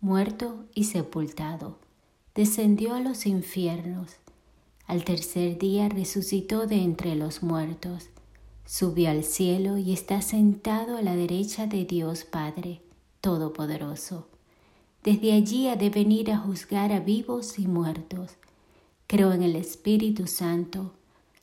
muerto y sepultado. Descendió a los infiernos al tercer día resucitó de entre los muertos, subió al cielo y está sentado a la derecha de Dios Padre Todopoderoso. Desde allí ha de venir a juzgar a vivos y muertos. Creo en el Espíritu Santo,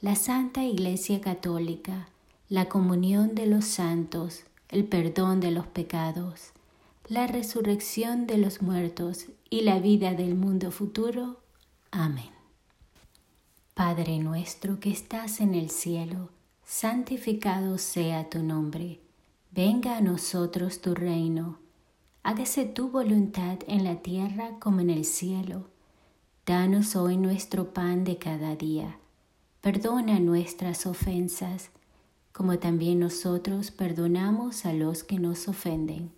la Santa Iglesia Católica, la comunión de los santos, el perdón de los pecados, la resurrección de los muertos y la vida del mundo futuro. Amén. Padre nuestro que estás en el cielo, santificado sea tu nombre, venga a nosotros tu reino, hágase tu voluntad en la tierra como en el cielo. Danos hoy nuestro pan de cada día, perdona nuestras ofensas, como también nosotros perdonamos a los que nos ofenden.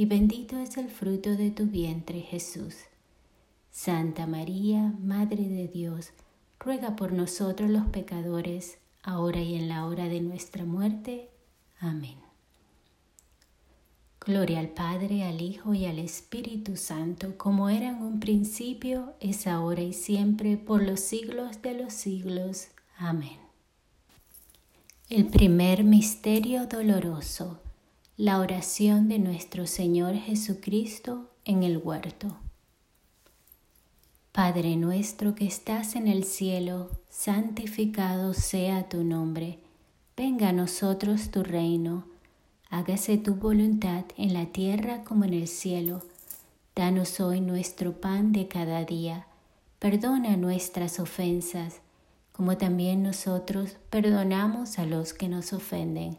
y bendito es el fruto de tu vientre Jesús. Santa María, Madre de Dios, ruega por nosotros los pecadores, ahora y en la hora de nuestra muerte. Amén. Gloria al Padre, al Hijo y al Espíritu Santo, como era en un principio, es ahora y siempre, por los siglos de los siglos. Amén. El primer misterio doloroso, la oración de nuestro Señor Jesucristo en el huerto. Padre nuestro que estás en el cielo, santificado sea tu nombre. Venga a nosotros tu reino. Hágase tu voluntad en la tierra como en el cielo. Danos hoy nuestro pan de cada día. Perdona nuestras ofensas, como también nosotros perdonamos a los que nos ofenden.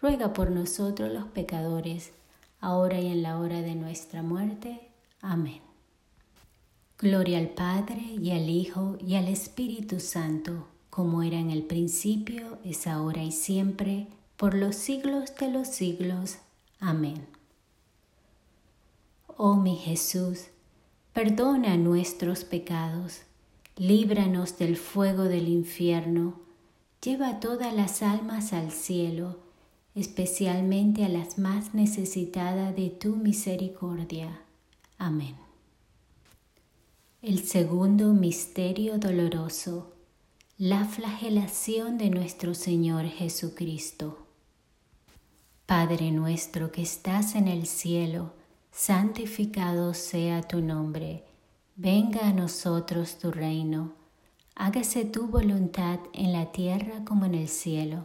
ruega por nosotros los pecadores, ahora y en la hora de nuestra muerte. Amén. Gloria al Padre y al Hijo y al Espíritu Santo, como era en el principio, es ahora y siempre, por los siglos de los siglos. Amén. Oh mi Jesús, perdona nuestros pecados, líbranos del fuego del infierno, lleva todas las almas al cielo, especialmente a las más necesitadas de tu misericordia. Amén. El segundo misterio doloroso, la flagelación de nuestro Señor Jesucristo. Padre nuestro que estás en el cielo, santificado sea tu nombre, venga a nosotros tu reino, hágase tu voluntad en la tierra como en el cielo.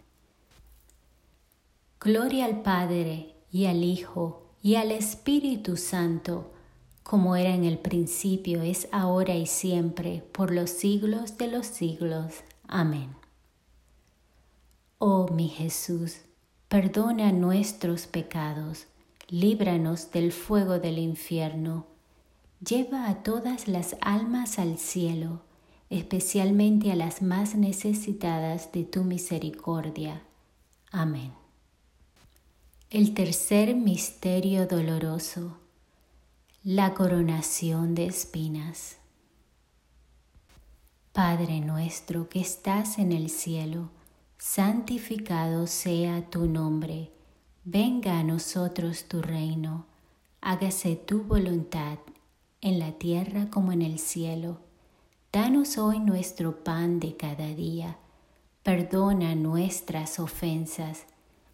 Gloria al Padre y al Hijo y al Espíritu Santo, como era en el principio, es ahora y siempre, por los siglos de los siglos. Amén. Oh mi Jesús, perdona nuestros pecados, líbranos del fuego del infierno, lleva a todas las almas al cielo, especialmente a las más necesitadas de tu misericordia. Amén. El tercer misterio doloroso, la coronación de espinas. Padre nuestro que estás en el cielo, santificado sea tu nombre, venga a nosotros tu reino, hágase tu voluntad en la tierra como en el cielo. Danos hoy nuestro pan de cada día, perdona nuestras ofensas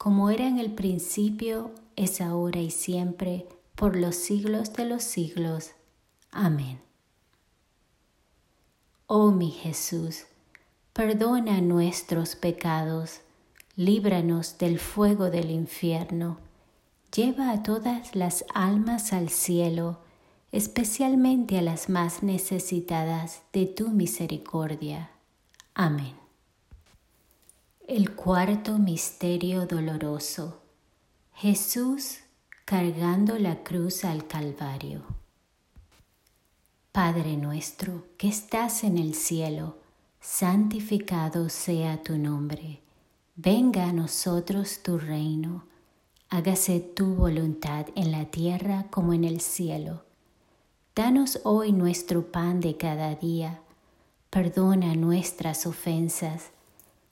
como era en el principio, es ahora y siempre, por los siglos de los siglos. Amén. Oh mi Jesús, perdona nuestros pecados líbranos del fuego del infierno, lleva a todas las almas al cielo, especialmente a las más necesitadas de tu misericordia. Amén. El cuarto misterio doloroso. Jesús cargando la cruz al Calvario. Padre nuestro que estás en el cielo, santificado sea tu nombre Venga a nosotros tu reino, hágase tu voluntad en la tierra como en el cielo. Danos hoy nuestro pan de cada día, perdona nuestras ofensas,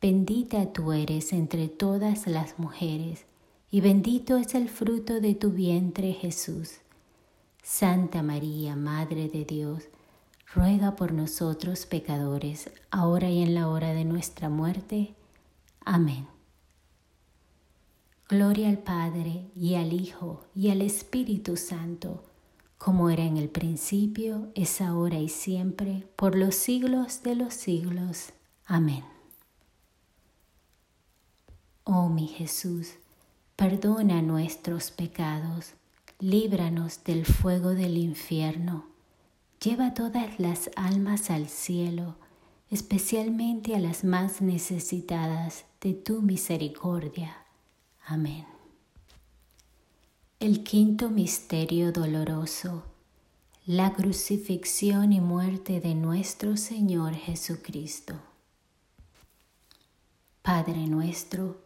bendita tú eres entre todas las mujeres, y bendito es el fruto de tu vientre Jesús. Santa María, Madre de Dios, ruega por nosotros pecadores, ahora y en la hora de nuestra muerte. Amén. Gloria al Padre y al Hijo y al Espíritu Santo, como era en el principio, es ahora y siempre, por los siglos de los siglos. Amén. Oh mi Jesús, perdona nuestros pecados, líbranos del fuego del infierno, lleva todas las almas al cielo, especialmente a las más necesitadas de tu misericordia. Amén. El quinto misterio doloroso, la crucifixión y muerte de nuestro Señor Jesucristo. Padre nuestro,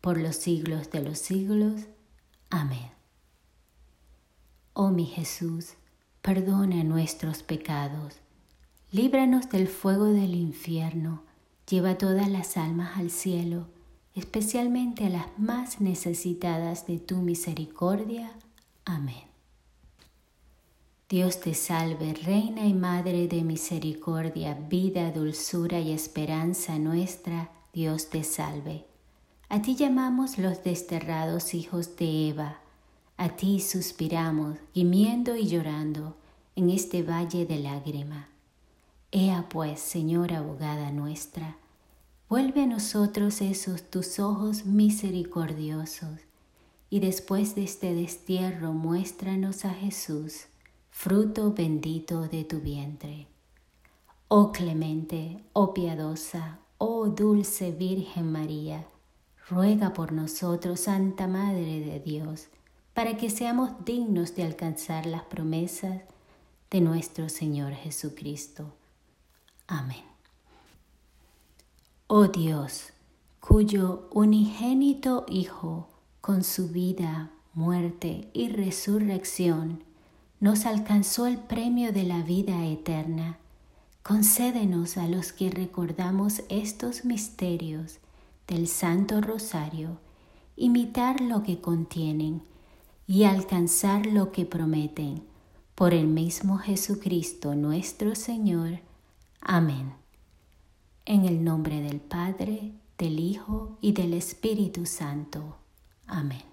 por los siglos de los siglos. Amén. Oh mi Jesús, perdona nuestros pecados, líbranos del fuego del infierno, lleva todas las almas al cielo, especialmente a las más necesitadas de tu misericordia. Amén. Dios te salve, Reina y Madre de Misericordia, vida, dulzura y esperanza nuestra, Dios te salve. A ti llamamos los desterrados hijos de Eva, a ti suspiramos, gimiendo y llorando en este valle de lágrima. Ea pues, Señora abogada nuestra, vuelve a nosotros esos tus ojos misericordiosos, y después de este destierro muéstranos a Jesús, fruto bendito de tu vientre. Oh clemente, oh piadosa, oh dulce Virgen María, ruega por nosotros, Santa Madre de Dios, para que seamos dignos de alcanzar las promesas de nuestro Señor Jesucristo. Amén. Oh Dios, cuyo unigénito Hijo, con su vida, muerte y resurrección, nos alcanzó el premio de la vida eterna, concédenos a los que recordamos estos misterios, del Santo Rosario, imitar lo que contienen y alcanzar lo que prometen. Por el mismo Jesucristo nuestro Señor. Amén. En el nombre del Padre, del Hijo y del Espíritu Santo. Amén.